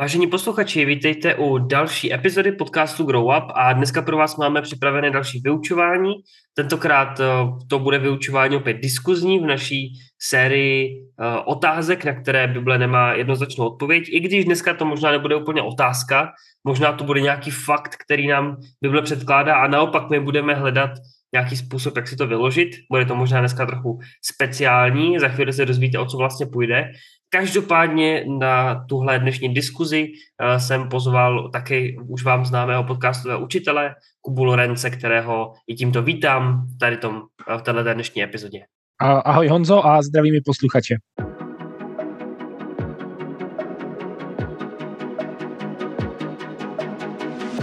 Vážení posluchači, vítejte u další epizody podcastu Grow Up a dneska pro vás máme připravené další vyučování. Tentokrát eh, to bude vyučování opět diskuzní v naší sérii eh, otázek, na které Bible nemá jednoznačnou odpověď, i když dneska to možná nebude úplně otázka, možná to bude nějaký fakt, který nám Bible předkládá a naopak my budeme hledat nějaký způsob, jak si to vyložit. Bude to možná dneska trochu speciální, za chvíli se dozvíte, o co vlastně půjde. Každopádně na tuhle dnešní diskuzi uh, jsem pozval taky už vám známého podcastového učitele Kubu Lorence, kterého i tímto vítám tady tom, v této dnešní epizodě. Ahoj Honzo a zdravím posluchače.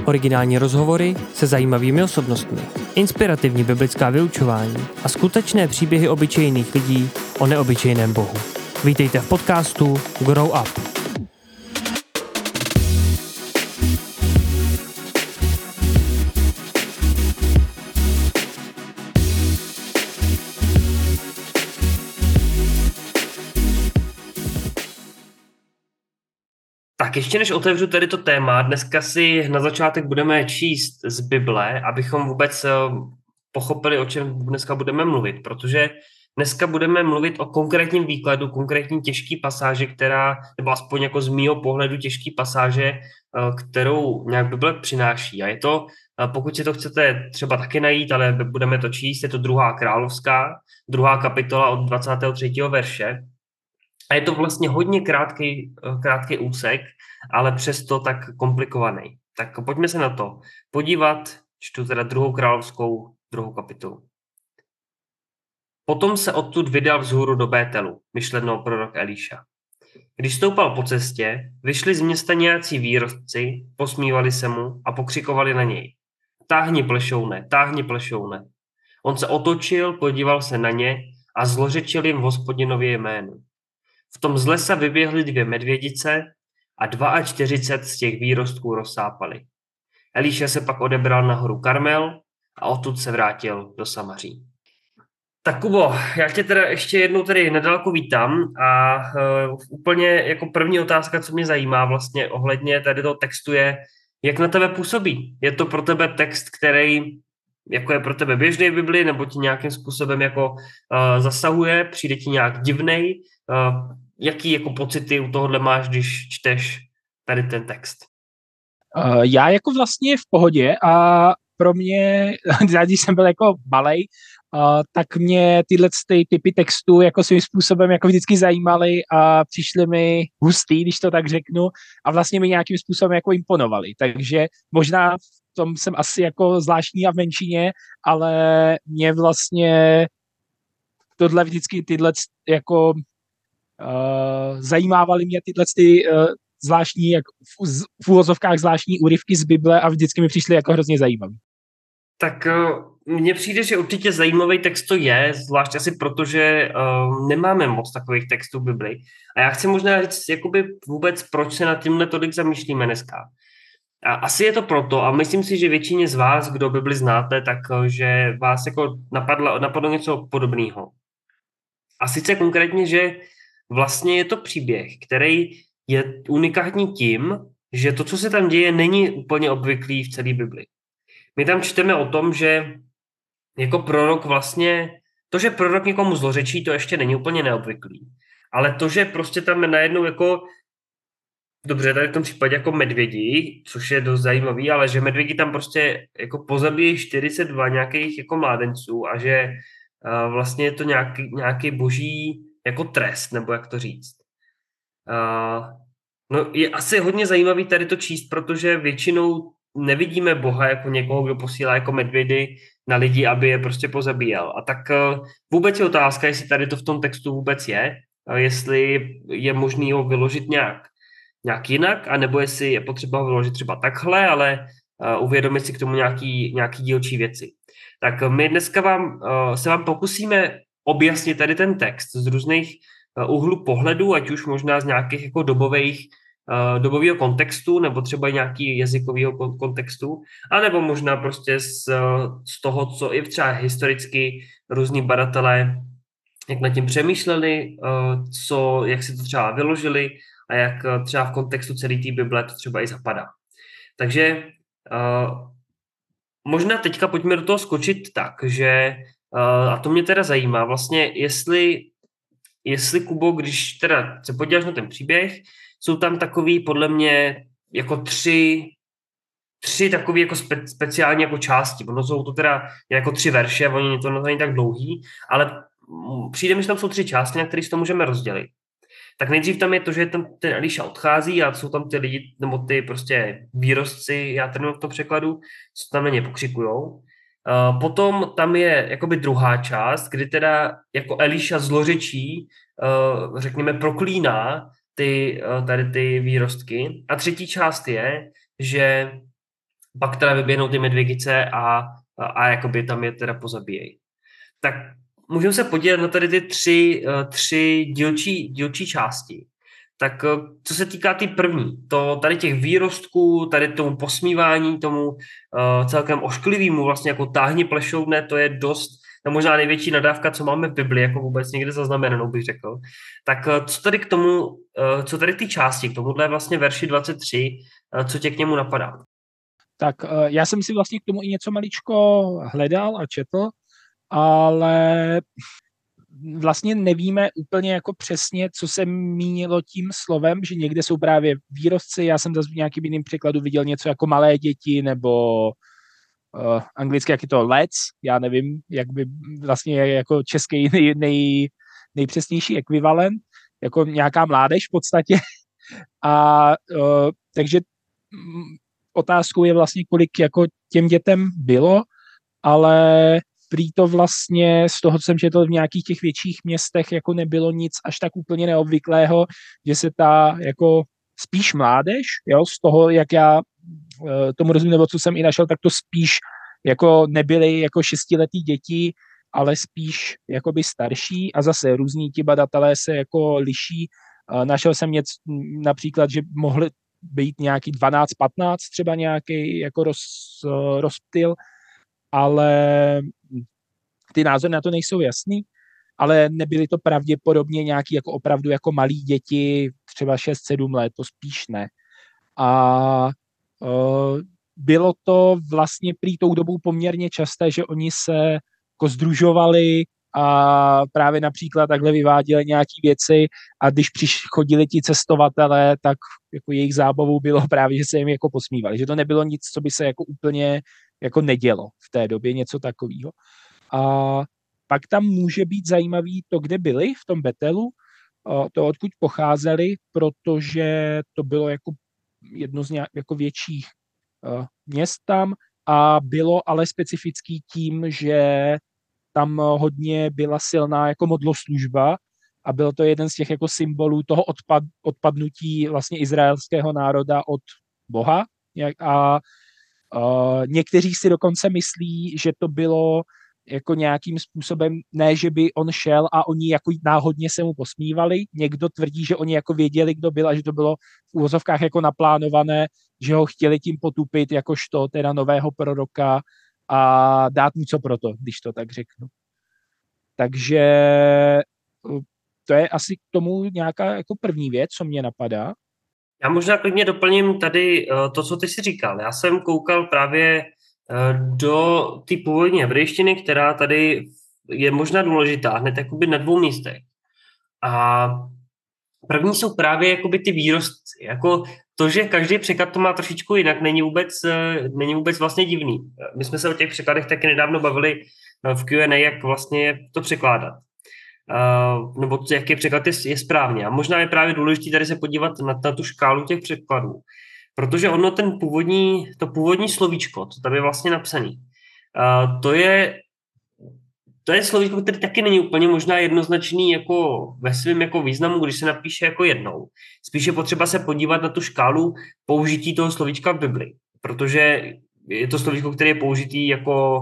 Originální rozhovory se zajímavými osobnostmi, inspirativní biblická vyučování a skutečné příběhy obyčejných lidí o neobyčejném Bohu. Vítejte v podcastu Grow Up. Tak ještě než otevřu tady to téma, dneska si na začátek budeme číst z Bible, abychom vůbec eh, pochopili, o čem dneska budeme mluvit, protože Dneska budeme mluvit o konkrétním výkladu, konkrétní těžký pasáže, která, nebo aspoň jako z mýho pohledu těžký pasáže, eh, kterou nějak Bible přináší. A je to, eh, pokud si to chcete třeba taky najít, ale budeme to číst, je to druhá královská, druhá kapitola od 23. verše. A je to vlastně hodně krátký, eh, krátký úsek, ale přesto tak komplikovaný. Tak pojďme se na to podívat. Čtu teda druhou královskou, druhou kapitolu. Potom se odtud vydal vzhůru do Bételu, myšleno prorok Elíša. Když stoupal po cestě, vyšli z města nějací výrostci, posmívali se mu a pokřikovali na něj. Táhni plešoune, táhni plešoune. On se otočil, podíval se na ně a zlořečil jim v hospodinově jménu. V tom z lesa vyběhly dvě medvědice a 42 z těch výrostků rozsápali. Elíša se pak odebral na horu Karmel a odtud se vrátil do Samaří. Tak Kubo, já tě teda ještě jednou tady nedaleko vítám a uh, úplně jako první otázka, co mě zajímá vlastně ohledně tady toho textu je, jak na tebe působí? Je to pro tebe text, který jako je pro tebe běžný v Bibli, nebo ti nějakým způsobem jako uh, zasahuje, přijde ti nějak divnej? Uh, jaký jako pocity u tohohle máš, když čteš tady ten text? Uh, já jako vlastně v pohodě a pro mě, když jsem byl jako malej, uh, tak mě tyhle ty typy textů jako svým způsobem jako vždycky zajímaly a přišly mi hustý, když to tak řeknu, a vlastně mi nějakým způsobem jako imponovaly. Takže možná v tom jsem asi jako zvláštní a v menšině, ale mě vlastně tohle vždycky tyhle jako uh, zajímávaly mě tyhle ty uh, zvláštní, jak v, v úvozovkách zvláštní úryvky z Bible a vždycky mi přišly jako hrozně zajímavý. Tak mně přijde, že určitě zajímavý text to je, zvlášť asi proto, že uh, nemáme moc takových textů v Bibli. A já chci možná říct, jakoby vůbec, proč se nad tímhle tolik zamýšlíme dneska. A asi je to proto, a myslím si, že většině z vás, kdo Bibli znáte, tak že vás jako napadlo, napadlo něco podobného. A sice konkrétně, že vlastně je to příběh, který je unikátní tím, že to, co se tam děje, není úplně obvyklý v celé Bibli. My tam čteme o tom, že jako prorok vlastně, to, že prorok někomu zlořečí, to ještě není úplně neobvyklý. Ale to, že prostě tam najednou jako Dobře, tady v tom případě jako medvědi, což je dost zajímavý, ale že medvědi tam prostě jako pozabíjí 42 nějakých jako mládenců a že uh, vlastně je to nějaký, nějaký boží jako trest, nebo jak to říct. Uh, no je asi hodně zajímavý tady to číst, protože většinou nevidíme Boha jako někoho, kdo posílá jako medvědy na lidi, aby je prostě pozabíjel. A tak eh, vůbec je otázka, jestli tady to v tom textu vůbec je, jestli je možný ho vyložit nějak, nějak jinak, anebo jestli je potřeba ho vyložit třeba takhle, ale eh, uvědomit si k tomu nějaký, nějaký dílčí věci. Tak my dneska vám, eh, se vám pokusíme objasnit tady ten text z různých úhlů pohledu, ať už možná z nějakých jako dobových uh, dobového kontextu nebo třeba nějaký jazykového kontextu, anebo možná prostě z, z toho, co i třeba historicky různí badatelé jak nad tím přemýšleli, uh, co, jak si to třeba vyložili a jak třeba v kontextu celé té Bible to třeba i zapadá. Takže možná teďka pojďme do toho skočit tak, že, a to mě teda zajímá, vlastně jestli, jestli Kubo, když teda se podíváš na ten příběh, jsou tam takový podle mě jako tři tři takové jako spe, speciální jako části. Ono jsou to teda jako tři verše, oni to není tak dlouhý, ale přijde mi, že tam jsou tři části, na které si to můžeme rozdělit. Tak nejdřív tam je to, že tam ten Eliša odchází a jsou tam ty lidi, nebo ty prostě výrostci, já ten v tom překladu, co tam na ně pokřikujou. Uh, potom tam je jakoby druhá část, kdy teda jako Eliša zlořečí, uh, řekněme, proklíná ty, uh, tady ty výrostky. A třetí část je, že pak teda vyběhnou ty medvědice a, a, a jakoby tam je teda pozabíjejí. Tak můžeme se podívat na tady ty tři, tři dílčí, dílčí části. Tak uh, co se týká tý první, to tady těch výrostků, tady tomu posmívání, tomu uh, celkem ošklivýmu, vlastně jako táhni plešoudné, to je dost, no možná největší nadávka, co máme v Bibli, jako vůbec někde zaznamenanou, bych řekl. Tak uh, co tady k tomu, uh, co tady té části, k tomuhle vlastně verši 23, uh, co tě k němu napadá? Tak já jsem si vlastně k tomu i něco maličko hledal a četl ale vlastně nevíme úplně jako přesně, co se mínilo tím slovem, že někde jsou právě výrostci, já jsem zase v nějakým jiným překladu viděl něco jako malé děti, nebo uh, anglicky jak je to let's, já nevím, jak by vlastně jako český nej, nej, nejpřesnější ekvivalent, jako nějaká mládež v podstatě. A uh, takže mm, otázkou je vlastně, kolik jako těm dětem bylo, ale prý to vlastně z toho, co jsem četl v nějakých těch větších městech, jako nebylo nic až tak úplně neobvyklého, že se ta jako spíš mládež, jo, z toho, jak já eh, tomu rozumím, nebo co jsem i našel, tak to spíš jako nebyly jako šestiletý děti, ale spíš jakoby starší a zase různí ti badatelé se jako liší. Našel jsem něco, například, že mohly být nějaký 12-15 třeba nějaký jako roz, eh, rozptyl, ale ty názory na to nejsou jasný, ale nebyly to pravděpodobně nějaký jako opravdu jako malí děti, třeba 6-7 let, to spíš ne. A uh, bylo to vlastně prý tou dobou poměrně časté, že oni se jako združovali a právě například takhle vyváděli nějaké věci a když přichodili ti cestovatelé, tak jako jejich zábavou bylo právě, že se jim jako posmívali, že to nebylo nic, co by se jako úplně jako nedělo v té době, něco takového. A pak tam může být zajímavý to, kde byli v tom Betelu, to odkud pocházeli, protože to bylo jako jedno z nějak, jako větších měst tam a bylo ale specifický tím, že tam hodně byla silná jako modloslužba a byl to jeden z těch jako symbolů toho odpad, odpadnutí vlastně izraelského národa od Boha. A Uh, někteří si dokonce myslí, že to bylo jako nějakým způsobem, ne, že by on šel a oni jako náhodně se mu posmívali. Někdo tvrdí, že oni jako věděli, kdo byl a že to bylo v úvozovkách jako naplánované, že ho chtěli tím potupit jakožto teda nového proroka a dát mu co proto, když to tak řeknu. Takže to je asi k tomu nějaká jako první věc, co mě napadá. Já možná klidně doplním tady uh, to, co ty jsi říkal. Já jsem koukal právě do ty původní hebrejštiny, která tady je možná důležitá hned jakoby na dvou místech. A první jsou právě jakoby ty výrostci. Jako to, že každý překlad to má trošičku jinak, není vůbec, uh, není vůbec vlastně divný. My jsme se o těch překladech taky nedávno bavili v Q&A, jak vlastně to překládat nebo jaký překlad je, je správně. A možná je právě důležité tady se podívat na, na tu škálu těch překladů, protože ono ten původní, to původní slovíčko, co tam je vlastně napsaný, uh, to je to je slovíčko, které taky není úplně možná jednoznačný jako ve svém jako významu, když se napíše jako jednou. Spíše potřeba se podívat na tu škálu použití toho slovíčka v Bibli, protože je to slovíčko, které je použitý jako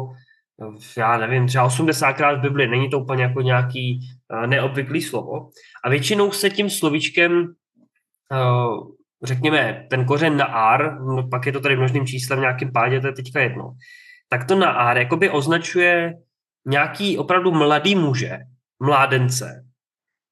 já nevím, třeba 80krát v Bibli, není to úplně jako nějaký uh, neobvyklý slovo. A většinou se tím slovíčkem, uh, řekněme, ten kořen na ar, no, pak je to tady množným číslem v nějakém pádě, to je teďka jedno, tak to na ar jakoby označuje nějaký opravdu mladý muže, mládence,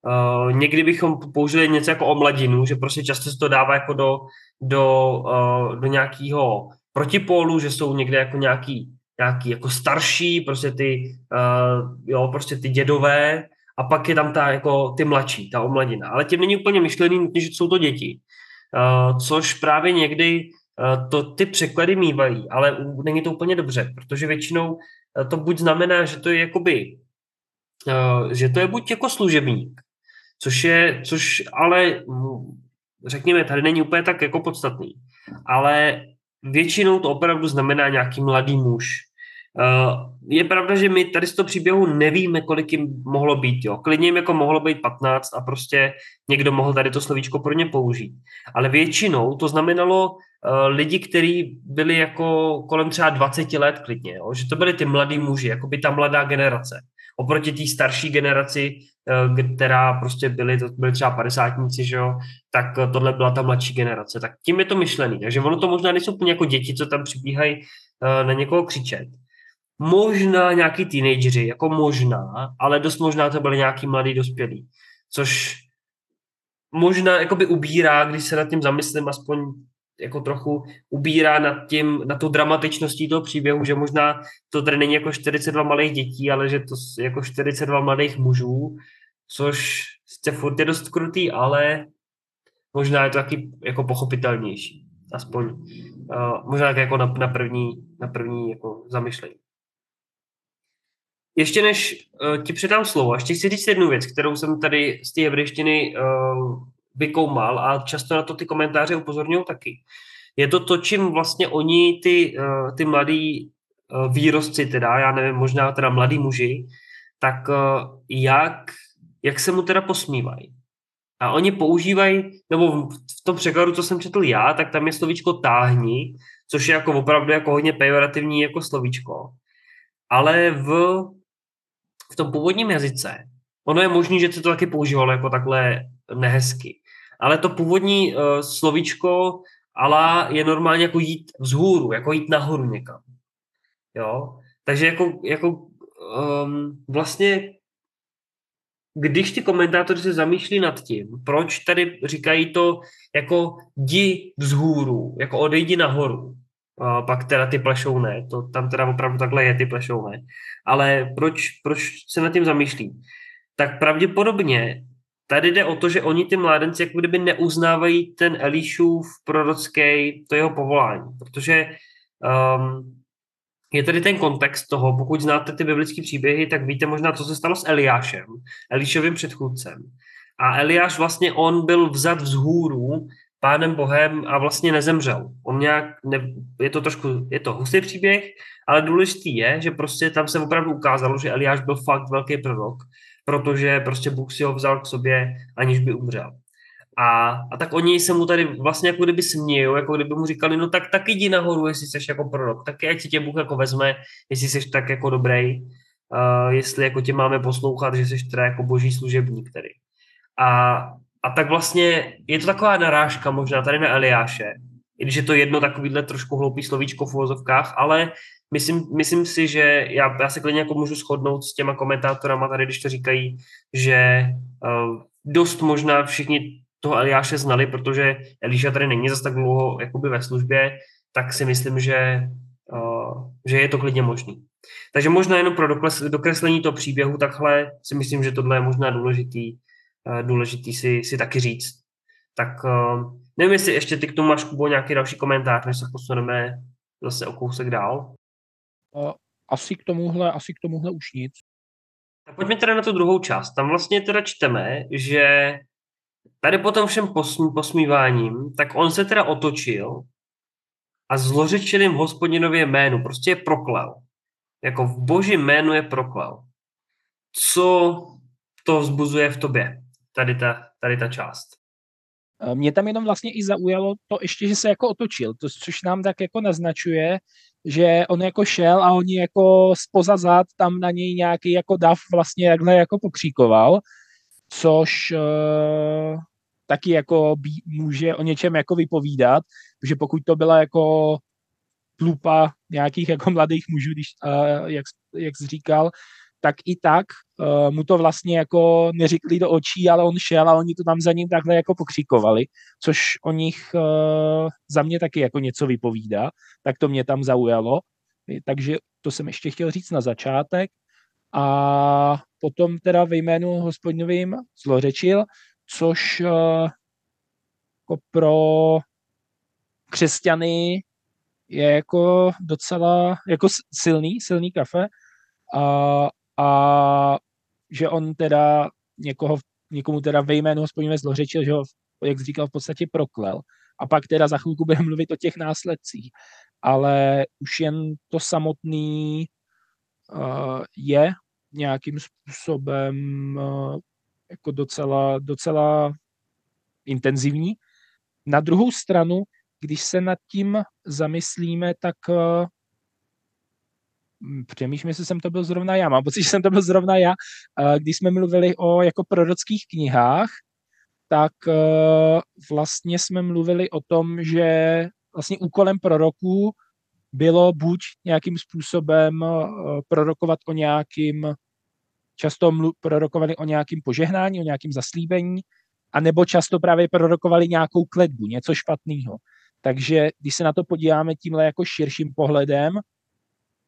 Uh, někdy bychom použili něco jako omladinu, že prostě často se to dává jako do, do, uh, do nějakého protipólu, že jsou někde jako nějaký, nějaký jako starší, prostě ty, uh, jo, prostě ty dědové a pak je tam ta jako ty mladší, ta omladina. Ale tím není úplně myšlený že jsou to děti. Uh, což právě někdy uh, to ty překlady mývají, ale není to úplně dobře, protože většinou uh, to buď znamená, že to je jakoby, že to je buď jako služebník, což je, což ale mm, řekněme, tady není úplně tak jako podstatný, ale většinou to opravdu znamená nějaký mladý muž. Uh, je pravda, že my tady z toho příběhu nevíme, kolik jim mohlo být. Jo. Klidně jim jako mohlo být 15 a prostě někdo mohl tady to slovíčko pro ně použít. Ale většinou to znamenalo uh, lidi, kteří byli jako kolem třeba 20 let klidně. Jo. Že to byli ty mladí muži, jako by ta mladá generace. Oproti té starší generaci, uh, která prostě byly, to byly třeba padesátníci, že jo, tak tohle byla ta mladší generace. Tak tím je to myšlený. Takže ono to možná nejsou úplně jako děti, co tam přibíhají na někoho křičet Možná nějaký teenageři, jako možná, ale dost možná to byly nějaký mladý dospělí, což možná jakoby ubírá, když se nad tím zamyslím, aspoň jako trochu ubírá nad tím, na tu dramatičností toho příběhu, že možná to tady není jako 42 malých dětí, ale že to jako 42 mladých mužů, což sice furt je dost krutý, ale možná je to taky jako pochopitelnější. Aspoň uh, možná jako na, na první, na první jako zamyšlení. Ještě než uh, ti předám slovo, ještě chci říct jednu věc, kterou jsem tady z té hebrejštiny uh, vykoumal a často na to ty komentáře upozorňují taky. Je to to, čím vlastně oni, ty, uh, ty mladí uh, výrostci, teda, já nevím, možná teda mladí muži, tak uh, jak, jak se mu teda posmívají. A oni používají, nebo v tom překladu, co jsem četl já, tak tam je slovíčko táhni, což je jako opravdu jako hodně pejorativní jako slovíčko. Ale v v tom původním jazyce, ono je možné, že se to taky používalo jako takhle nehezky, ale to původní uh, slovíčko ala je normálně jako jít vzhůru, jako jít nahoru někam. Jo? Takže jako, jako um, vlastně když ty komentátoři se zamýšlí nad tím, proč tady říkají to jako jdi vzhůru, jako odejdi nahoru, pak teda ty plešouné, to tam teda opravdu takhle je ty plešouné, ale proč, proč se nad tím zamýšlí? Tak pravděpodobně tady jde o to, že oni ty mládenci jako kdyby neuznávají ten Elišův prorocký, to jeho povolání, protože um, je tady ten kontext toho, pokud znáte ty biblické příběhy, tak víte možná, co se stalo s Eliášem, Elišovým předchůdcem. A Eliáš vlastně, on byl vzat vzhůru pánem Bohem a vlastně nezemřel. On nějak, ne, je to trošku, je to hustý příběh, ale důležitý je, že prostě tam se opravdu ukázalo, že Eliáš byl fakt velký prorok, protože prostě Bůh si ho vzal k sobě, aniž by umřel. A, a tak oni se mu tady vlastně jako kdyby smějou, jako kdyby mu říkali, no tak tak jdi nahoru, jestli jsi jako prorok, tak ať si tě Bůh jako vezme, jestli jsi tak jako dobrý, uh, jestli jako tě máme poslouchat, že jsi teda jako boží služebník tady. A, a tak vlastně je to taková narážka možná tady na Eliáše, i když je to jedno takovýhle trošku hloupý slovíčko v uvozovkách, ale myslím, myslím si, že já, já se klidně jako můžu shodnout s těma komentátorama tady, když to říkají, že uh, dost možná všichni toho Eliáše znali, protože Eliša tady není zase tak dlouho jakoby ve službě, tak si myslím, že, uh, že je to klidně možný. Takže možná jenom pro dokreslení toho příběhu takhle si myslím, že tohle je možná důležitý, důležitý si, si taky říct. Tak uh, nevím, jestli ještě ty k tomu máš, Kubo, nějaký další komentář, než se posuneme zase o kousek dál. Uh, asi k tomuhle, asi k tomuhle už nic. Tak pojďme teda na tu druhou část. Tam vlastně teda čteme, že tady po tom všem posmí, posmíváním, tak on se teda otočil a zlořečeným hospodinově jménu prostě je proklel. Jako v boží jménu je proklel. Co to vzbuzuje v tobě, tady ta, tady ta část? Mě tam jenom vlastně i zaujalo to ještě, že se jako otočil, to, což nám tak jako naznačuje, že on jako šel a oni jako spoza zad tam na něj nějaký jako dav vlastně jakhle jako pokříkoval, což uh, taky jako bí, může o něčem jako vypovídat, protože pokud to byla jako tlupa nějakých jako mladých mužů, když, uh, jak, jak jsi říkal, tak i tak uh, mu to vlastně jako neřekli do očí, ale on šel a oni to tam za ním takhle jako pokřikovali, což o nich uh, za mě taky jako něco vypovídá, tak to mě tam zaujalo. Takže to jsem ještě chtěl říct na začátek. A potom teda ve jménu hospodňovým zlořečil, což uh, jako pro křesťany je jako docela jako silný, silný kafe a, a že on teda někoho, někomu teda ve jménu hospodinové zlořečil, že ho, jak jsi říkal, v podstatě proklel. A pak teda za chvilku budeme mluvit o těch následcích. Ale už jen to samotný uh, je nějakým způsobem uh, jako docela, docela intenzivní. Na druhou stranu, když se nad tím zamyslíme, tak uh, přemýšlím, jestli jsem to byl zrovna já. Mám pocit, že jsem to byl zrovna já. Uh, když jsme mluvili o jako prorockých knihách, tak uh, vlastně jsme mluvili o tom, že vlastně úkolem proroků bylo buď nějakým způsobem uh, prorokovat o nějakým, často prorokovali o nějakým požehnání, o nějakým zaslíbení, a nebo často právě prorokovali nějakou kletbu, něco špatného. Takže když se na to podíváme tímhle jako širším pohledem,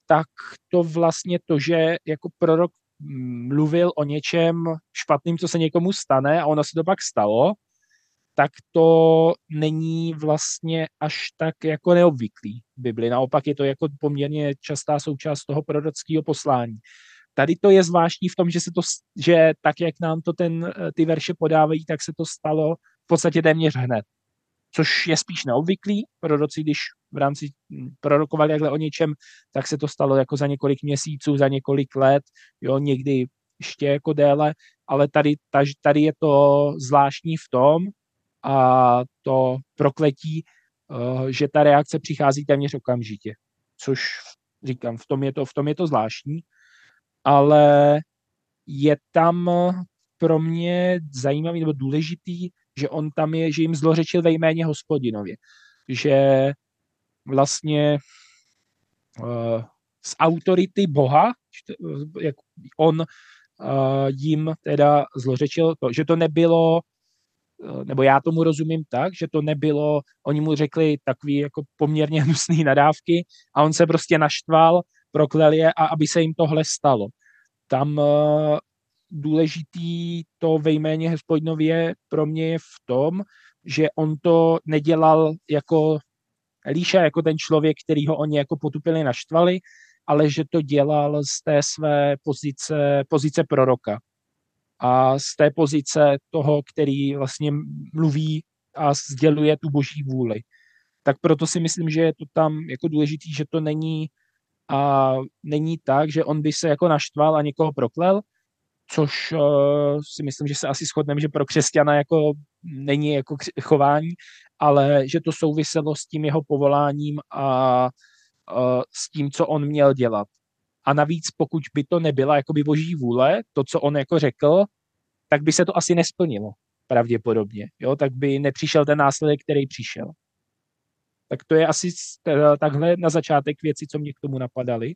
tak to vlastně to, že jako prorok mluvil o něčem špatným, co se někomu stane a ono se to pak stalo, tak to není vlastně až tak jako neobvyklý v Bibli. Naopak je to jako poměrně častá součást toho prorockého poslání. Tady to je zvláštní v tom, že se to, že tak, jak nám to ten, ty verše podávají, tak se to stalo v podstatě téměř hned což je spíš neobvyklý. Proroci, když v rámci hm, prorokovali jakhle o něčem, tak se to stalo jako za několik měsíců, za několik let, jo, někdy ještě jako déle, ale tady, tady je to zvláštní v tom a to prokletí, eh, že ta reakce přichází téměř okamžitě, což říkám, v tom je to, v tom je to zvláštní, ale je tam pro mě zajímavý nebo důležitý že on tam je, že jim zlořečil ve jméně hospodinově. Že vlastně uh, z autority Boha, jak on uh, jim teda zlořečil to, že to nebylo nebo já tomu rozumím tak, že to nebylo, oni mu řekli takový jako poměrně hnusný nadávky a on se prostě naštval, proklel je a aby se jim tohle stalo. Tam důležitý to ve jméně hospodinově pro mě je v tom, že on to nedělal jako Líša, jako ten člověk, který ho oni jako potupili, naštvali, ale že to dělal z té své pozice, pozice proroka. A z té pozice toho, který vlastně mluví a sděluje tu boží vůli. Tak proto si myslím, že je to tam jako důležitý, že to není a není tak, že on by se jako naštval a někoho proklel, což uh, si myslím, že se asi shodneme, že pro křesťana jako není jako chování, ale že to souviselo s tím jeho povoláním a uh, s tím, co on měl dělat. A navíc, pokud by to nebyla jakoby boží vůle, to, co on jako řekl, tak by se to asi nesplnilo, pravděpodobně. Jo? Tak by nepřišel ten následek, který přišel. Tak to je asi takhle na začátek věci, co mě k tomu napadaly.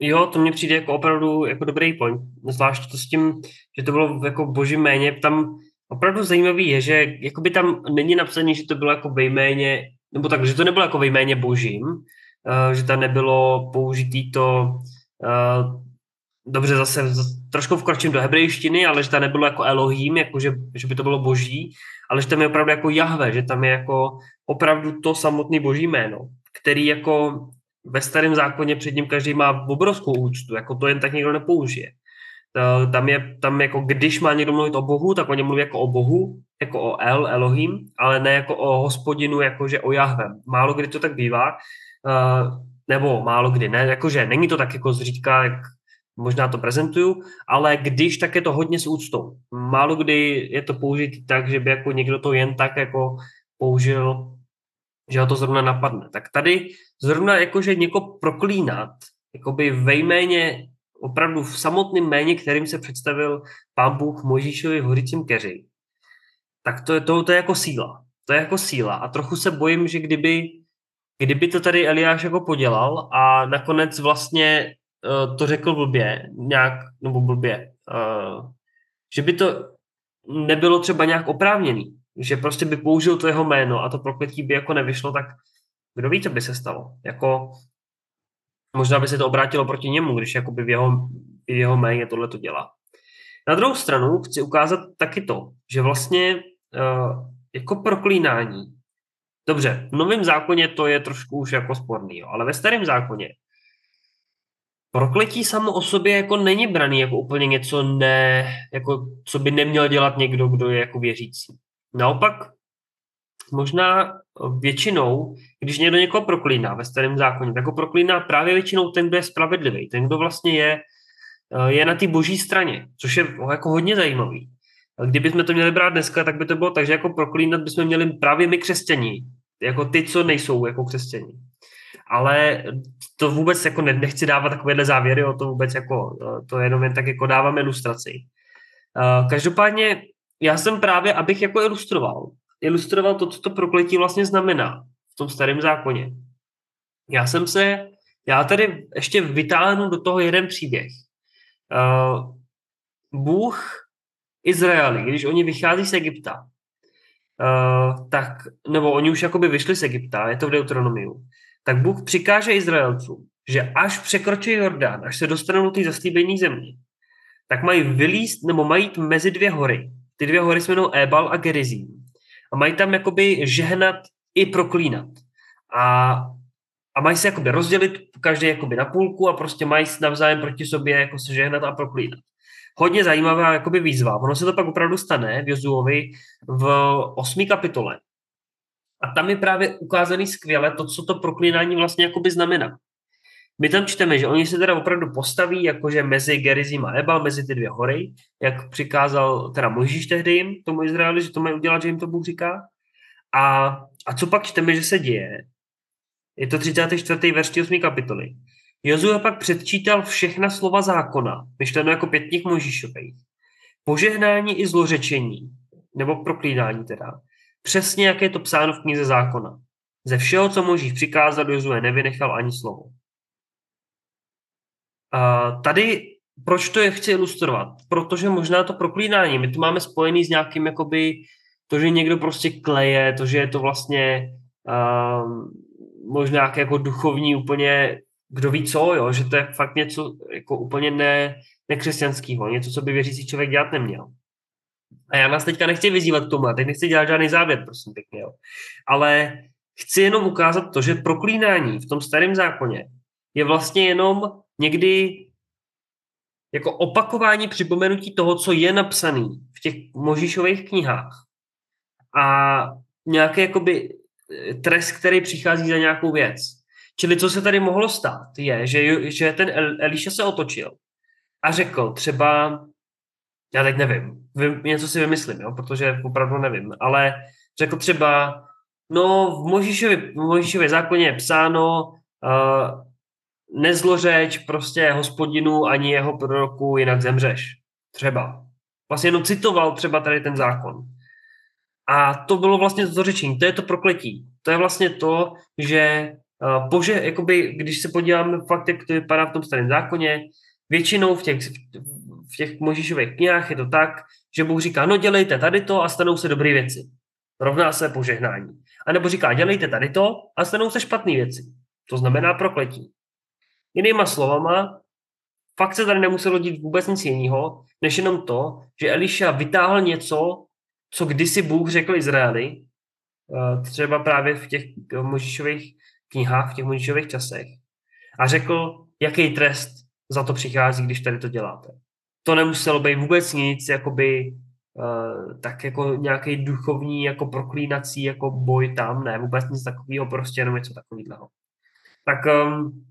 Jo, to mně přijde jako opravdu jako dobrý point. Zvlášť to s tím, že to bylo jako boží méně. Tam opravdu zajímavý je, že jakoby tam není napsané, že to bylo jako ve jméně, nebo tak, že to nebylo jako ve jméně božím, uh, že tam nebylo použitý to, uh, dobře zase trošku vkročím do hebrejštiny, ale že tam nebylo jako Elohim, jako že, že by to bylo boží, ale že tam je opravdu jako Jahve, že tam je jako opravdu to samotné boží jméno, který jako ve starém zákoně před ním každý má obrovskou účtu, jako to jen tak někdo nepoužije. Tam je, tam jako když má někdo mluvit o Bohu, tak o něm mluví jako o Bohu, jako o El, Elohim, ale ne jako o hospodinu, jakože o Jahvem. Málo kdy to tak bývá, nebo málo kdy ne, jakože není to tak jako zřídka, jak možná to prezentuju, ale když, tak je to hodně s úctou. Málo kdy je to použít tak, že by jako někdo to jen tak jako použil že ho to zrovna napadne. Tak tady zrovna jakože někoho proklínat, jakoby ve jméně, opravdu v samotném jméně, kterým se představil pán Bůh Mojžíšovi v hořícím keři, tak to je, to, to je jako síla. To je jako síla. A trochu se bojím, že kdyby, kdyby to tady Eliáš jako podělal a nakonec vlastně uh, to řekl blbě, nějak, nebo blbě, uh, že by to nebylo třeba nějak oprávněný, že prostě by použil to jeho jméno a to prokletí by jako nevyšlo, tak kdo ví, co by se stalo. Jako, možná by se to obrátilo proti němu, když jakoby v jeho, v jeho jméně tohle to dělá. Na druhou stranu chci ukázat taky to, že vlastně uh, jako proklínání, dobře, v novém zákoně to je trošku už jako sporný, jo, ale ve starém zákoně prokletí samo o sobě jako není braný jako úplně něco, ne, jako, co by neměl dělat někdo, kdo je jako věřící. Naopak, možná většinou, když někdo někoho proklíná ve starém zákoně, tak ho proklíná právě většinou ten, kdo je spravedlivý, ten, kdo vlastně je, eh, je na té boží straně, což je jako hodně zajímavý. Kdybychom to měli brát dneska, tak by to bylo tak, že jako proklínat bychom měli právě my křesťaní, jako ty, co nejsou jako křesťaní. Ale to vůbec jako nechci dávat takovéhle závěry, o to vůbec jako, eh, to jenom jen tak jako dávám ilustraci. Eh, každopádně já jsem právě, abych jako ilustroval, ilustroval to, co to prokletí vlastně znamená v tom starém zákoně. Já jsem se, já tady ještě vytáhnu do toho jeden příběh. Uh, Bůh Izraeli, když oni vychází z Egypta, uh, tak, nebo oni už jakoby vyšli z Egypta, je to v Deuteronomiu, tak Bůh přikáže Izraelcům, že až překročí Jordán, až se dostanou do té zaslíbené země, tak mají vylíst nebo mají jít mezi dvě hory. Ty dvě hory se jmenují Ebal a Gerizim. A mají tam jakoby žehnat i proklínat. A, a mají se jakoby rozdělit každý jakoby na půlku a prostě mají navzájem proti sobě jako se žehnat a proklínat. Hodně zajímavá jakoby výzva. Ono se to pak opravdu stane v Jozuovi v osmý kapitole. A tam je právě ukázaný skvěle to, co to proklínání vlastně jakoby znamená. My tam čteme, že oni se teda opravdu postaví jakože mezi Gerizim a Ebal, mezi ty dvě hory, jak přikázal teda Mojžíš tehdy jim, tomu Izraeli, že to mají udělat, že jim to Bůh říká. A, a co pak čteme, že se děje? Je to 34. verš 8. kapitoly. Jozue pak předčítal všechna slova zákona, myšleno jako pětník Mojžíšových. Požehnání i zlořečení, nebo proklínání teda, přesně jak je to psáno v knize zákona. Ze všeho, co Možíš přikázal, Jozue nevynechal ani slovo. A tady, proč to je chci ilustrovat? Protože možná to proklínání, my to máme spojený s nějakým, jakoby, to, že někdo prostě kleje, to, že je to vlastně uh, možná nějaké jako duchovní úplně, kdo ví co, jo, že to je fakt něco jako úplně ne, nekřesťanského, něco, co by věřící člověk dělat neměl. A já nás teďka nechci vyzývat k tomu, a teď nechci dělat žádný závěr, prosím pěkně, jo. ale chci jenom ukázat to, že proklínání v tom starém zákoně je vlastně jenom někdy jako opakování připomenutí toho, co je napsaný v těch Možíšových knihách a nějaký jakoby eh, trest, který přichází za nějakou věc. Čili co se tady mohlo stát, je, že, že ten Eliša se otočil a řekl třeba, já teď nevím, něco si vymyslím, jo, protože opravdu nevím, ale řekl třeba, no v Možíšově, v Možíšově zákoně je psáno, uh, nezlořeč prostě hospodinu ani jeho proroku, jinak zemřeš. Třeba. Vlastně jenom citoval třeba tady ten zákon. A to bylo vlastně to řečení, to je to prokletí. To je vlastně to, že uh, bože, jakoby, když se podíváme fakt, jak to vypadá v tom starém zákoně, většinou v těch, v těch Možíšových knihách je to tak, že Bůh říká, no dělejte tady to a stanou se dobré věci. Rovná se požehnání. A nebo říká, dělejte tady to a stanou se špatné věci. To znamená prokletí. Jinýma slovama, fakt se tady nemuselo dít vůbec nic jiného, než jenom to, že Eliša vytáhl něco, co kdysi Bůh řekl Izraeli, eh, třeba právě v těch Možíšových knihách, v těch Možíšových časech, a řekl, jaký trest za to přichází, když tady to děláte. To nemuselo být vůbec nic, jakoby uh, tak jako nějaký duchovní, jako proklínací, jako boj tam, ne, vůbec nic takového, prostě jenom něco takového. Tak um,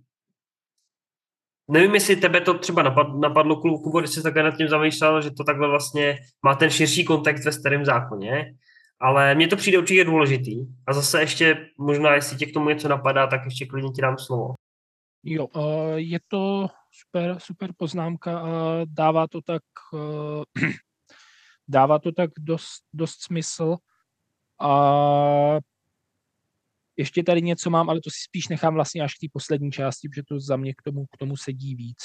Nevím, jestli tebe to třeba napadlo, napadlo kluku, když jsi takhle nad tím zamýšlel, že to takhle vlastně má ten širší kontext ve starém zákoně, ale mně to přijde určitě důležitý. A zase ještě možná, jestli tě k tomu něco napadá, tak ještě klidně ti dám slovo. Jo, je to super, super poznámka a dává to tak, dává to tak dost, dost smysl. A ještě tady něco mám, ale to si spíš nechám vlastně až k té poslední části, protože to za mě k tomu, k tomu sedí víc.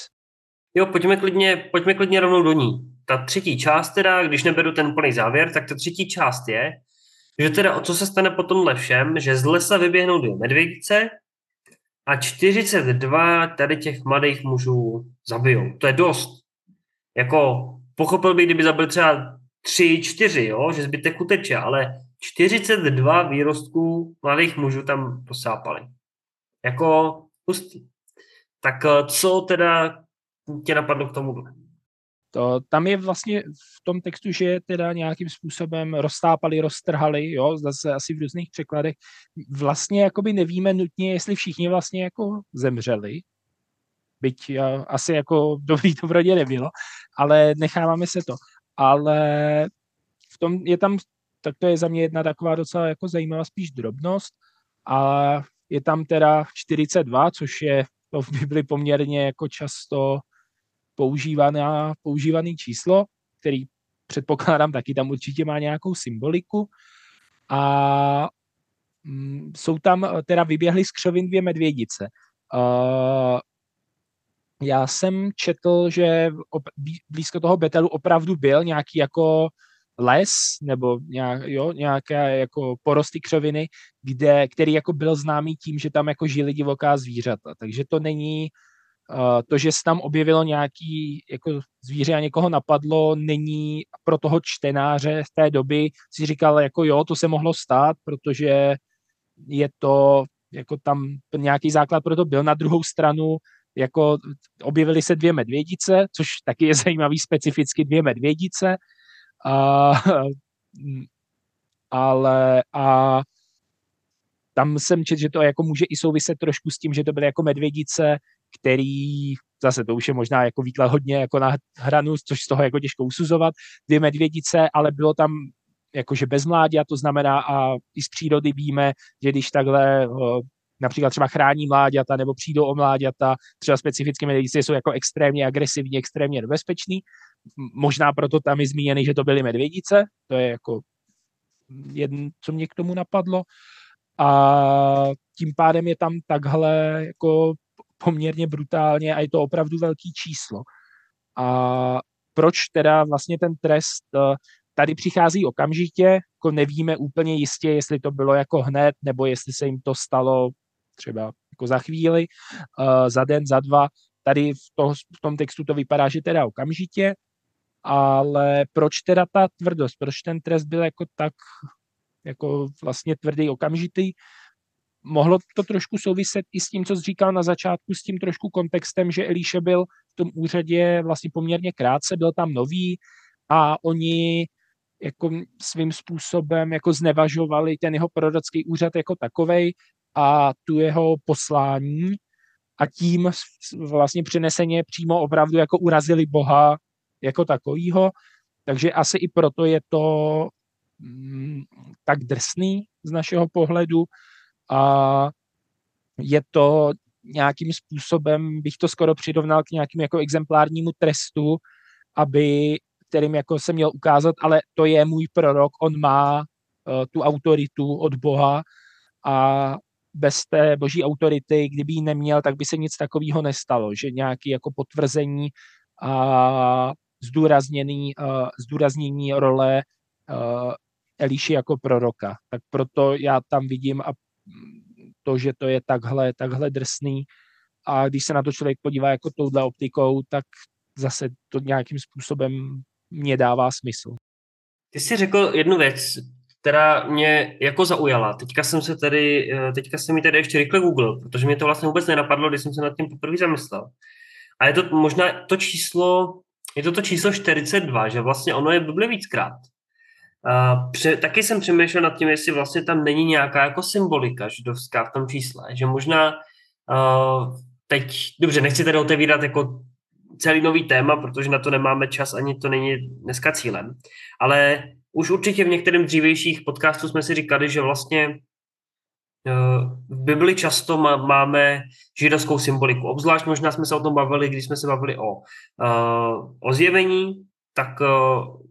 Jo, pojďme klidně, pojďme klidně rovnou do ní. Ta třetí část teda, když neberu ten plný závěr, tak ta třetí část je, že teda o co se stane po tomhle všem, že z lesa vyběhnou dvě medvědice a 42 tady těch mladých mužů zabijou. To je dost. Jako pochopil bych, kdyby zabili třeba 3, 4, jo, že zbytek uteče, ale 42 výrostků mladých mužů tam posápali. Jako pustý. Tak eh, co teda tě napadlo k tomu? To, tam je vlastně v tom textu, že teda nějakým způsobem roztápali, roztrhali, jo, zase asi v různých překladech. Vlastně jakoby nevíme nutně, jestli všichni vlastně jako zemřeli, byť já, asi jako dobrý to v rodě nebylo, ale necháváme se to. Ale v tom je tam, tak to je za mě jedna taková docela jako zajímavá spíš drobnost a je tam teda 42, což je to v Bibli poměrně jako často používaná, používaný číslo, který předpokládám taky tam určitě má nějakou symboliku. A mm, jsou tam, teda vyběhly z křovin dvě medvědice. Uh, já jsem četl, že blízko toho Betelu opravdu byl nějaký jako les nebo nějak, jo, nějaké jako porosty křoviny, kde, který jako byl známý tím, že tam jako žili divoká zvířata. Takže to není uh, to, že se tam objevilo nějaký jako zvíře a někoho napadlo, není pro toho čtenáře v té doby si říkal jako jo, to se mohlo stát, protože je to jako tam nějaký základ pro to byl. Na druhou stranu jako objevily se dvě medvědice, což taky je zajímavý specificky dvě medvědice, a, ale a tam jsem četl, že to jako může i souviset trošku s tím, že to byly jako medvědice, který, zase to už je možná jako výklad hodně jako na hranu, což z toho jako těžko usuzovat, dvě medvědice, ale bylo tam jakože bez mládě, to znamená a i z přírody víme, že když takhle například třeba chrání mláďata nebo přijdou o mláďata, třeba specificky medvědice jsou jako extrémně agresivní, extrémně nebezpečný. Možná proto tam je zmíněný, že to byly medvědice, to je jako jedno, co mě k tomu napadlo. A tím pádem je tam takhle jako poměrně brutálně a je to opravdu velký číslo. A proč teda vlastně ten trest eh, tady přichází okamžitě, jako nevíme úplně jistě, jestli to bylo jako hned, nebo jestli se jim to stalo třeba jako za chvíli, uh, za den, za dva. Tady v, to, v tom textu to vypadá, že teda okamžitě, ale proč teda ta tvrdost, proč ten trest byl jako tak jako vlastně tvrdý, okamžitý, mohlo to trošku souviset i s tím, co jsi říkal na začátku, s tím trošku kontextem, že Elíše byl v tom úřadě vlastně poměrně krátce, byl tam nový a oni jako svým způsobem jako znevažovali ten jeho prorocký úřad jako takovej a tu jeho poslání a tím vlastně přeneseně přímo opravdu jako urazili Boha jako takovýho, takže asi i proto je to mm, tak drsný z našeho pohledu a je to nějakým způsobem, bych to skoro přirovnal k nějakým jako exemplárnímu trestu, aby, kterým jako se měl ukázat, ale to je můj prorok, on má uh, tu autoritu od Boha a bez té boží autority, kdyby ji neměl, tak by se nic takového nestalo, že nějaké jako potvrzení a zdůraznění, a zdůraznění role Eliši jako proroka. Tak proto já tam vidím a to, že to je takhle, takhle drsný a když se na to člověk podívá jako touhle optikou, tak zase to nějakým způsobem mě dává smysl. Ty jsi řekl jednu věc, která mě jako zaujala. Teďka jsem se tady, eh, teďka jsem mi tady ještě rychle Google, protože mě to vlastně vůbec nenapadlo, když jsem se nad tím poprvé zamyslel. A je to možná to číslo, je to to číslo 42, že vlastně ono je Bible víckrát. Uh, pře, taky jsem přemýšlel nad tím, jestli vlastně tam není nějaká jako symbolika židovská v tom čísle, že možná uh, teď, dobře, nechci tady otevírat jako celý nový téma, protože na to nemáme čas, ani to není dneska cílem, ale už určitě v některém dřívějších podcastů jsme si říkali, že vlastně v Bibli často máme židovskou symboliku. Obzvlášť možná jsme se o tom bavili, když jsme se bavili o, eh, o zjevení, tak eh,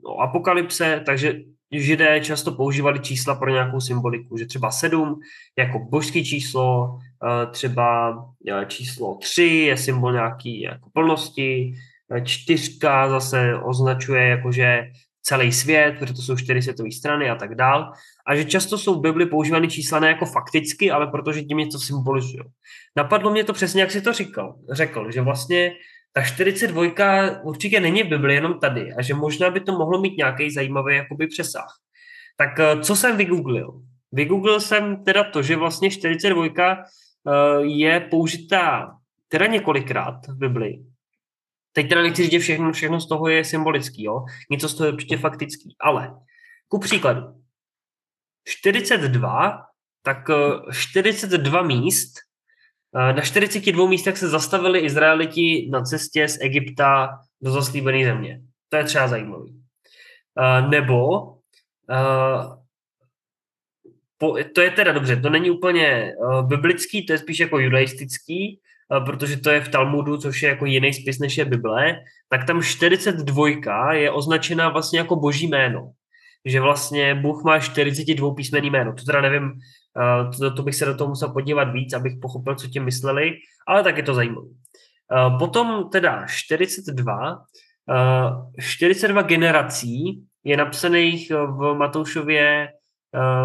o apokalypse, takže židé často používali čísla pro nějakou symboliku, že třeba sedm jako božské číslo, eh, třeba eh, číslo tři je symbol nějaký jako plnosti, čtyřka zase označuje jakože celý svět, protože to jsou čtyři světové strany a tak dál. A že často jsou v Bibli používány čísla ne jako fakticky, ale protože tím něco symbolizují. Napadlo mě to přesně, jak si to říkal. Řekl, že vlastně ta 42 určitě není v Bibli jenom tady a že možná by to mohlo mít nějaký zajímavý jakoby přesah. Tak eh, co jsem vygooglil? Vygooglil jsem teda to, že vlastně 42 eh, je použitá teda několikrát v Bibli. Teď teda nechci říct, že všechno, všechno z toho je symbolický, jo? něco z toho je určitě faktický, ale ku příkladu 42, tak 42 eh, míst Eh, na 42 místech se zastavili Izraeliti na cestě z Egypta do zaslíbené země. To je třeba zajímavý. Eh, nebo to je teda dobře, to není úplně biblický, to je spíš jako judaistický, protože to je v Talmudu, což je jako jiný spis než je Bible, tak tam 42 je označená vlastně jako boží jméno. Že vlastně Bůh má 42 písmený jméno. To teda nevím, Eh, to, to bych se do toho musel podívat víc, abych pochopil, co tím mysleli, ale tak je to zajímavé. Eh, potom teda 42, 42 eh, generací je napsaných v Matoušově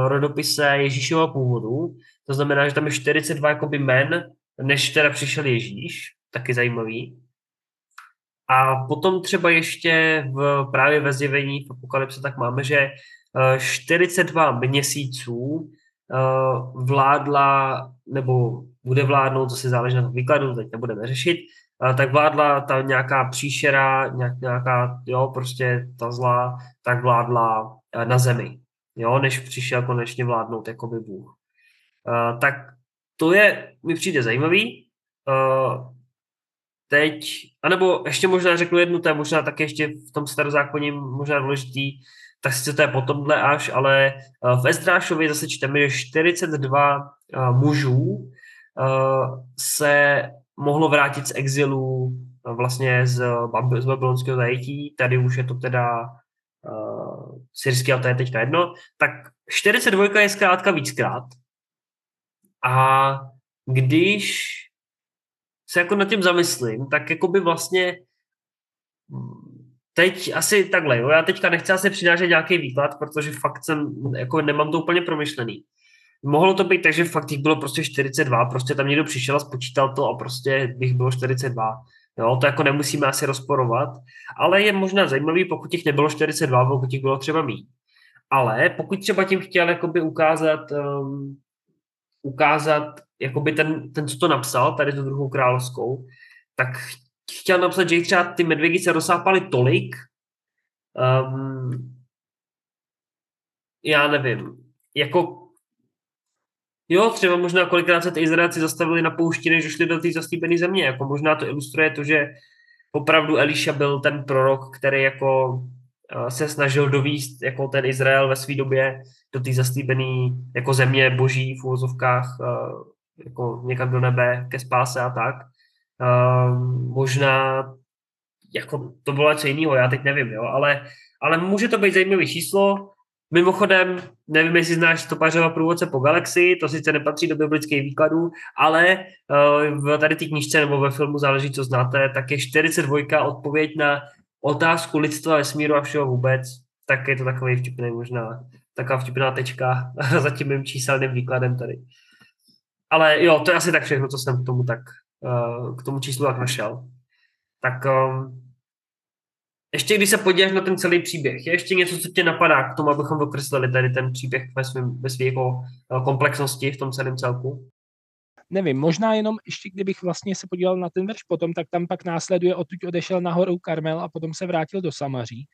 rodopise Ježíšova původu, to znamená, že tam je 42 jakoby men, než teda přišel Ježíš, taky zajímavý. A potom třeba ještě v, právě ve zjevení v Apokalypse tak máme, že 42 měsíců Eh, vládla, nebo bude vládnout, si záleží na výkladu, teď nebudeme řešit, eh, tak vládla ta nějaká příšera, nějak, nějaká, jo, prostě ta zlá, tak vládla eh, na zemi, jo, než přišel konečně vládnout jako by Bůh. Tak to je, mi přijde zajímavý. Teď, anebo ještě možná řeknu jednu, to je možná také ještě v tom starozákoním možná důležitý, tak sice to je tomhle až, ale eh, v Ezdrášově zase čteme, že 42 eh, mužů se mohlo vrátit z exilu vlastně z, z babylonského zajetí, tady už je to teda uh, syrský, ale to je teďka jedno, tak 42 je zkrátka víckrát. A když se jako nad tím zamyslím, tak jako by vlastně teď asi takhle, jo, já teďka nechci asi přinášet nějaký výklad, protože fakt jsem, jako nemám to úplně promyšlený. Mohlo to být tak, že fakt jich bylo prostě 42, prostě tam někdo přišel a spočítal to a prostě bych bylo 42. Jo, to jako nemusíme asi rozporovat, ale je možná zajímavý, pokud jich nebylo 42, pokud jich bylo třeba mít. Ale pokud třeba tím chtěl ukázat, um, ukázat jakoby ten, ten, co to napsal, tady tu druhou královskou, tak chtěl napsat, že třeba ty medvědi se rozsápaly tolik, um, já nevím, jako jo, třeba možná kolikrát se ty Izraelci zastavili na poušti, než šli do té zaslíbené země, jako možná to ilustruje to, že opravdu Eliša byl ten prorok, který jako se snažil dovíst jako ten Izrael ve své době do té zaslíbené jako země boží v úvozovkách jako někam do nebe ke spáse a tak. Možná jako to bylo něco jiného, já teď nevím, jo, ale, ale může to být zajímavé číslo. Mimochodem, nevím, jestli znáš Topařova průvodce po galaxii, to sice nepatří do biblických výkladů, ale uh, v tady té knižce nebo ve filmu záleží, co znáte, tak je 42 odpověď na otázku lidstva, vesmíru a všeho vůbec, tak je to takový vtipný možná, taková vtipná tečka za tím mým číselným výkladem tady. Ale jo, to je asi tak všechno, co jsem k tomu tak Eh, k tomu číslu jak našel. Tak um, ještě když se podíváš na ten celý příběh, je ještě něco, co tě napadá k tomu, abychom dokreslili tady ten příběh ve, svým, ve své jako eh, komplexnosti v tom celém celku? Nevím, možná jenom ještě kdybych vlastně se podíval na ten verš potom, tak tam pak následuje, odtud odešel nahoru Karmel a potom se vrátil do Samaří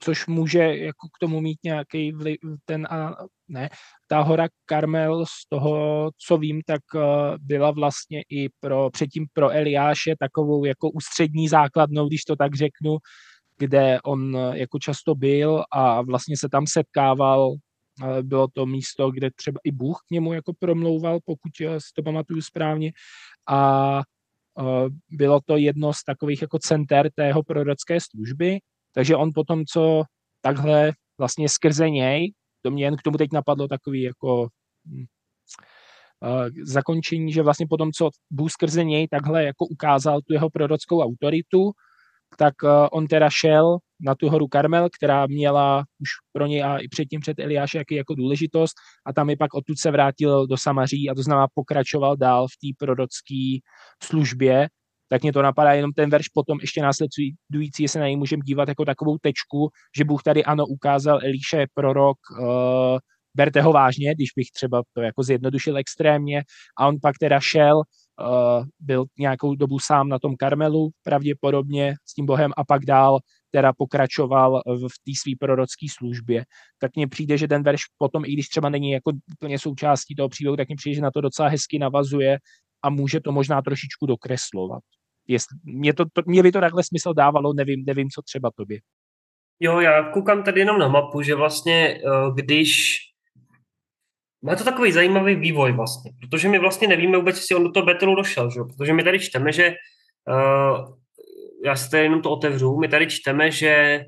což může jako k tomu mít nějaký vliv, ten a ne. Ta hora Karmel z toho, co vím, tak eh, byla vlastně i pro, předtím pro Eliáše takovou jako ústřední základnou, když to tak řeknu, kde on eh, jako často byl a vlastně se tam setkával bylo to místo, kde třeba i Bůh k němu jako promlouval, pokud si to pamatuju správně. A bylo to jedno z takových jako center tého prorocké služby takže on potom, co takhle vlastně skrze něj, to mě jen k tomu teď napadlo takový jako hm, zakončení, že vlastně potom, co Bůh skrze něj takhle jako ukázal tu jeho prorockou autoritu, tak uh, on teda šel na tu horu Karmel, která měla už pro něj a i předtím před Eliáše jaký jako důležitost a tam je pak odtud se vrátil do Samaří a to znamená pokračoval dál v té prorocké službě, tak mě to napadá jenom ten verš potom ještě následující, se na něj můžeme dívat jako takovou tečku, že Bůh tady ano ukázal Elíše prorok, uh, berte ho vážně, když bych třeba to jako zjednodušil extrémně a on pak teda šel byl nějakou dobu sám na tom Karmelu, pravděpodobně s tím Bohem a pak dál teda pokračoval v té své prorocké službě. Tak mně přijde, že ten verš potom, i když třeba není jako úplně součástí toho příběhu, tak mně přijde, že na to docela hezky navazuje a může to možná trošičku dokreslovat. Jestli, mě, to, to, mě by to takhle smysl dávalo, nevím, nevím, co třeba tobě. Jo, já koukám tady jenom na mapu, že vlastně, eh, když má to takový zajímavý vývoj vlastně, protože my vlastně nevíme vůbec, jestli on do toho Betelu došel, že? protože my tady čteme, že uh, já si tady jenom to otevřu, my tady čteme, že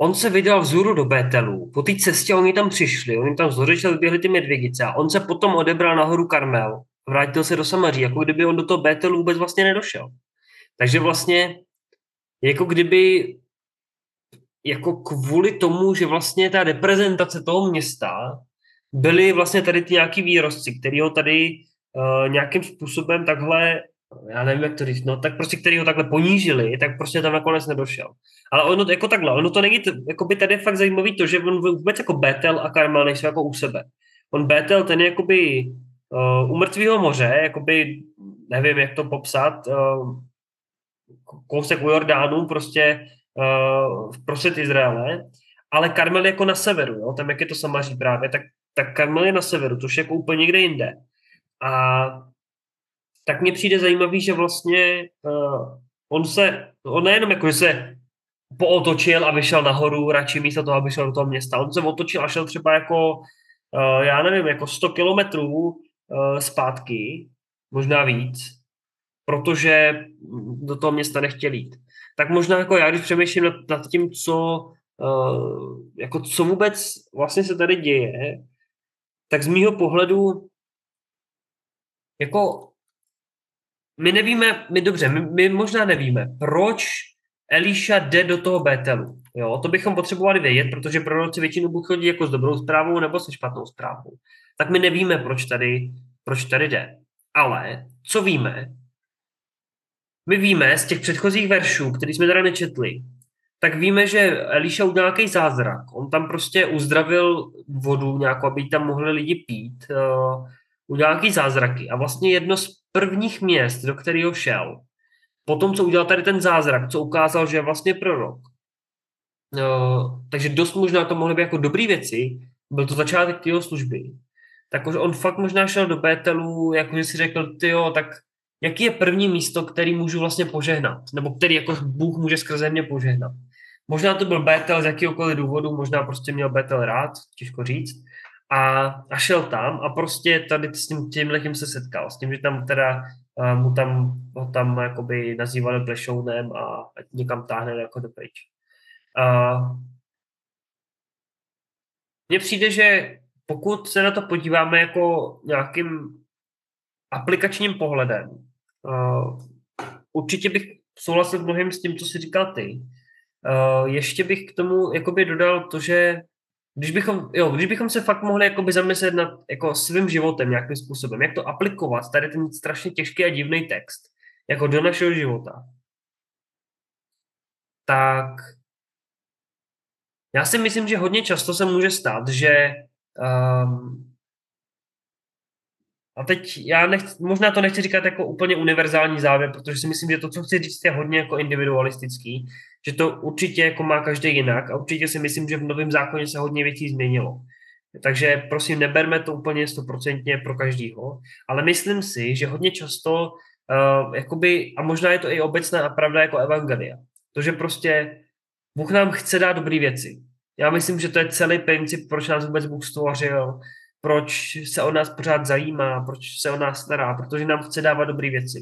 on se vydal vzhůru do Betelu, po té cestě oni tam přišli, oni tam zhořečili, vyběhli ty medvědice a on se potom odebral nahoru Karmel, vrátil se do Samaří, jako kdyby on do toho Betelu vůbec vlastně nedošel. Takže vlastně jako kdyby jako kvůli tomu, že vlastně ta reprezentace toho města byli vlastně tady ty nějaký výrozci, který ho tady uh, nějakým způsobem takhle, já nevím, jak to říct, no, tak prostě, který ho takhle ponížili, tak prostě tam nakonec nedošel. Ale ono jako takhle, ono to není, jako by tady je fakt zajímavý to, že on vůbec jako Betel a Karmel nejsou jako u sebe. On Betel, ten je jakoby uh, u mrtvého moře, jakoby, nevím, jak to popsat, uh, kousek u Jordánu, prostě uh, v prostřed Izraele, ale Karmel jako na severu, jo? tam jak je to samaří právě, tak tak Karmel je na severu, to je jako úplně někde jinde. A tak mně přijde zajímavý, že vlastně uh, on se, on nejenom jako, že se pootočil a vyšel nahoru, radši místo toho, aby šel do toho města. On se otočil a šel třeba jako, uh, já nevím, jako 100 kilometrů uh, zpátky, možná víc, protože do toho města nechtěl jít. Tak možná jako já, když přemýšlím nad, nad tím, co, uh, jako co vůbec vlastně se tady děje, tak z mýho pohledu jako my nevíme, my dobře, my, my možná nevíme, proč Eliša jde do toho Betelu. Jo, to bychom potřebovali vědět, protože proroci většinou buď chodí jako s dobrou zprávou nebo se špatnou zprávou. Tak my nevíme, proč tady, proč tady jde. Ale co víme? My víme z těch předchozích veršů, které jsme tady nečetli, tak víme, že Eliša udělal nějaký zázrak. On tam prostě uzdravil vodu nějakou, aby tam mohli lidi pít. Uh, udělal nějaký zázraky. A vlastně jedno z prvních měst, do kterého šel, potom, co udělal tady ten zázrak, co ukázal, že je vlastně prorok. Uh, takže dost možná to mohly být jako dobré věci, byl to začátek jeho služby. Takže on fakt možná šel do Bételu, jakože si řekl, tyjo, tak jaký je první místo, který můžu vlastně požehnat, nebo který jako Bůh může skrze mě požehnat. Možná to byl Betel z jakýkoliv důvodu, možná prostě měl Betel rád, těžko říct. A, a šel tam a prostě tady s tím, tímhle tím se setkal. S tím, že tam teda uh, mu tam, ho tam jakoby nazývali plešounem a někam táhne jako do pryč. Uh, mně přijde, že pokud se na to podíváme jako nějakým aplikačním pohledem, uh, určitě bych souhlasil s mnohým s tím, co jsi říkal ty, Uh, ještě bych k tomu jakoby dodal to, že když bychom, jo, když bychom se fakt mohli jakoby zamyslet nad jako svým životem nějakým způsobem, jak to aplikovat, tady ten strašně těžký a divný text, jako do našeho života, tak já si myslím, že hodně často se může stát, že um, a teď já nechci, možná to nechci říkat jako úplně univerzální závěr, protože si myslím, že to, co chci říct, je hodně jako individualistický, že to určitě jako má každý jinak a určitě si myslím, že v novém zákoně se hodně věcí změnilo. Takže prosím, neberme to úplně stoprocentně pro každýho, ale myslím si, že hodně často, uh, jakoby, a možná je to i obecná pravda jako evangelia, to, že prostě Bůh nám chce dát dobré věci. Já myslím, že to je celý princip, proč nás vůbec Bůh stvořil, proč se o nás pořád zajímá, proč se o nás stará, protože nám chce dávat dobré věci.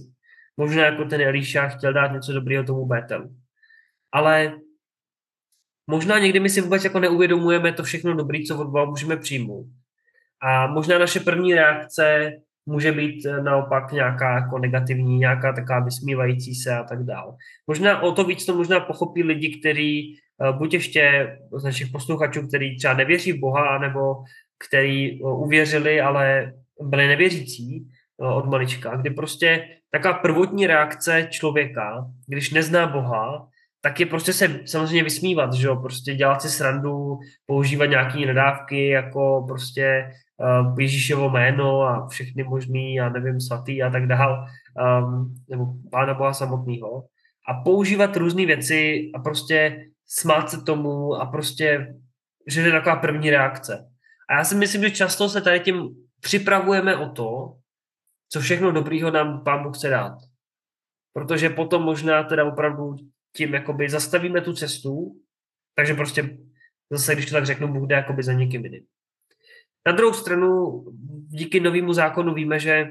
Možná jako ten Elíša chtěl dát něco dobrého tomu Bételu. Ale možná někdy my si vůbec jako neuvědomujeme to všechno dobré, co od Boha můžeme přijmout. A možná naše první reakce může být naopak nějaká jako negativní, nějaká taková vysmívající se a tak dále. Možná o to víc to možná pochopí lidi, kteří eh, buď ještě z našich posluchačů, kteří třeba nevěří v Boha, nebo kteří eh, uvěřili, ale byli nevěřící od malička, kdy prostě taková prvotní reakce člověka, když nezná Boha, tak je prostě se samozřejmě vysmívat, že jo, prostě dělat si srandu, používat nějaké nadávky, jako prostě uh, Ježíšovo jméno a všechny možný, já nevím, svatý a tak dál, um, nebo Pána Boha samotného. A používat různé věci a prostě smát se tomu a prostě, že je taková první reakce. A já si myslím, že často se tady tím připravujeme o to, co všechno dobrýho nám Pán Bůh chce dát. Protože potom možná teda opravdu tím jakoby zastavíme tu cestu, takže prostě zase, když to tak řeknu, Bůh jde jakoby za někým jiným. Na druhou stranu, díky novému zákonu víme, že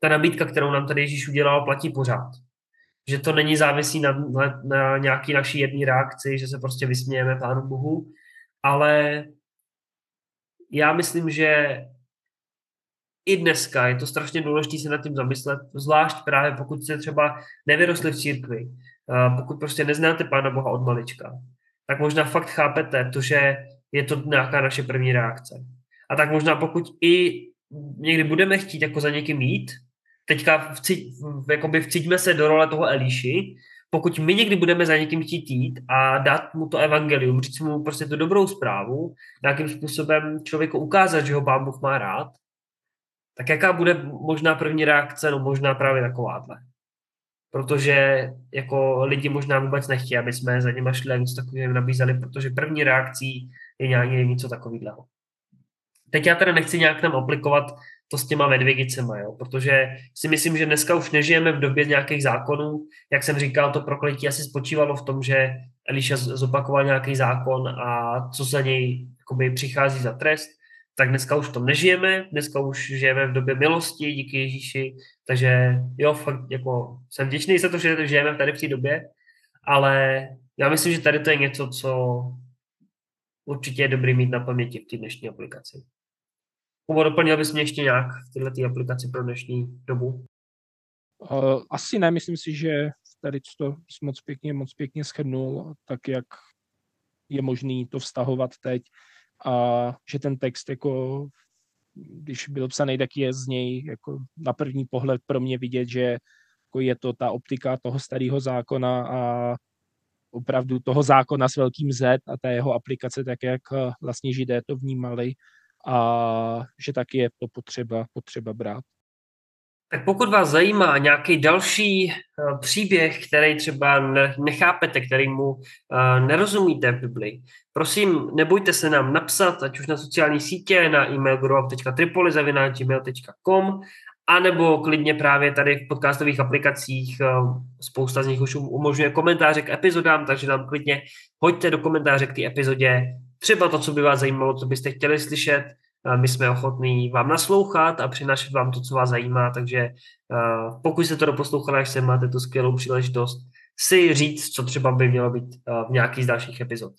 ta nabídka, kterou nám tady Ježíš udělal, platí pořád. Že to není závisí na, na, na nějaký naší jedné reakci, že se prostě vysmějeme Pánu Bohu, ale já myslím, že i dneska je to strašně důležité se nad tím zamyslet, zvlášť právě pokud jste třeba nevyrostli v církvi, pokud prostě neznáte Pána Boha od malička, tak možná fakt chápete to, že je to nějaká naše první reakce. A tak možná pokud i někdy budeme chtít jako za někým jít, teďka vci, jakoby vcítíme se do role toho Elíši, pokud my někdy budeme za někým chtít jít a dát mu to evangelium, říct mu prostě tu dobrou zprávu, nějakým způsobem člověku ukázat, že ho Pán Bůh má rád, tak jaká bude možná první reakce? No možná právě takováhle. Protože jako lidi možná vůbec nechtějí, aby jsme za nimi šli a něco takového nabízeli, protože první reakcí je nějaký něco takového. Teď já teda nechci nějak tam aplikovat to s těma medvědicema, jo? protože si myslím, že dneska už nežijeme v době nějakých zákonů. Jak jsem říkal, to prokletí asi spočívalo v tom, že Eliša zopakoval nějaký zákon a co za něj jakoby, přichází za trest tak dneska už v tom nežijeme, dneska už žijeme v době milosti díky Ježíši, takže jo, fakt jako jsem vděčný za to, že žijeme tady v té době, ale já myslím, že tady to je něco, co určitě je dobrý mít na paměti v té dnešní aplikaci. Kubo, doplnil bys mě ještě nějak v této aplikaci pro dnešní dobu? Uh, asi ne, myslím si, že tady to moc pěkně, moc pěkně shrnul, tak jak je možný to vztahovat teď a že ten text jako když byl psaný, tak je z něj jako na první pohled pro mě vidět, že jako je to ta optika toho starého zákona a opravdu toho zákona s velkým Z a té jeho aplikace, tak jak vlastně židé to vnímali a že tak je to potřeba, potřeba brát. Tak pokud vás zajímá nějaký další eh, příběh, který třeba nechápete, který mu eh, nerozumíte v Biblii, prosím, nebojte se nám napsat, ať už na sociální sítě, na e-mail growup.tripoli.gmail.com a nebo klidně právě tady v podcastových aplikacích, eh, spousta z nich už um-, umožňuje komentáře k epizodám, takže nám klidně hoďte do komentáře k té epizodě třeba to, co by vás zajímalo, co byste chtěli slyšet, my jsme ochotní vám naslouchat a přinášet vám to, co vás zajímá, takže pokud jste to doposlouchali až sem, máte tu skvělou příležitost si říct, co třeba by mělo být v nějaký z dalších epizod.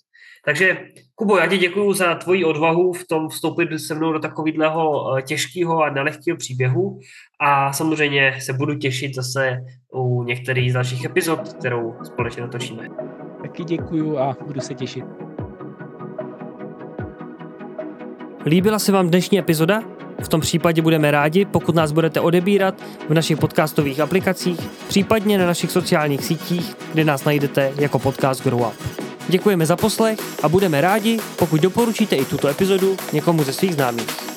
Takže, Kubo, já ti děkuji za tvoji odvahu v tom vstoupit se mnou do takového těžkého a nelehkého příběhu a samozřejmě se budu těšit zase u některých z dalších epizod, kterou společně natočíme. Taky děkuji a budu se těšit. Líbila se vám dnešní epizoda? V tom případě budeme rádi, pokud nás budete odebírat v našich podcastových aplikacích, případně na našich sociálních sítích, kde nás najdete jako podcast Grow Up. Děkujeme za poslech a budeme rádi, pokud doporučíte i tuto epizodu někomu ze svých známých.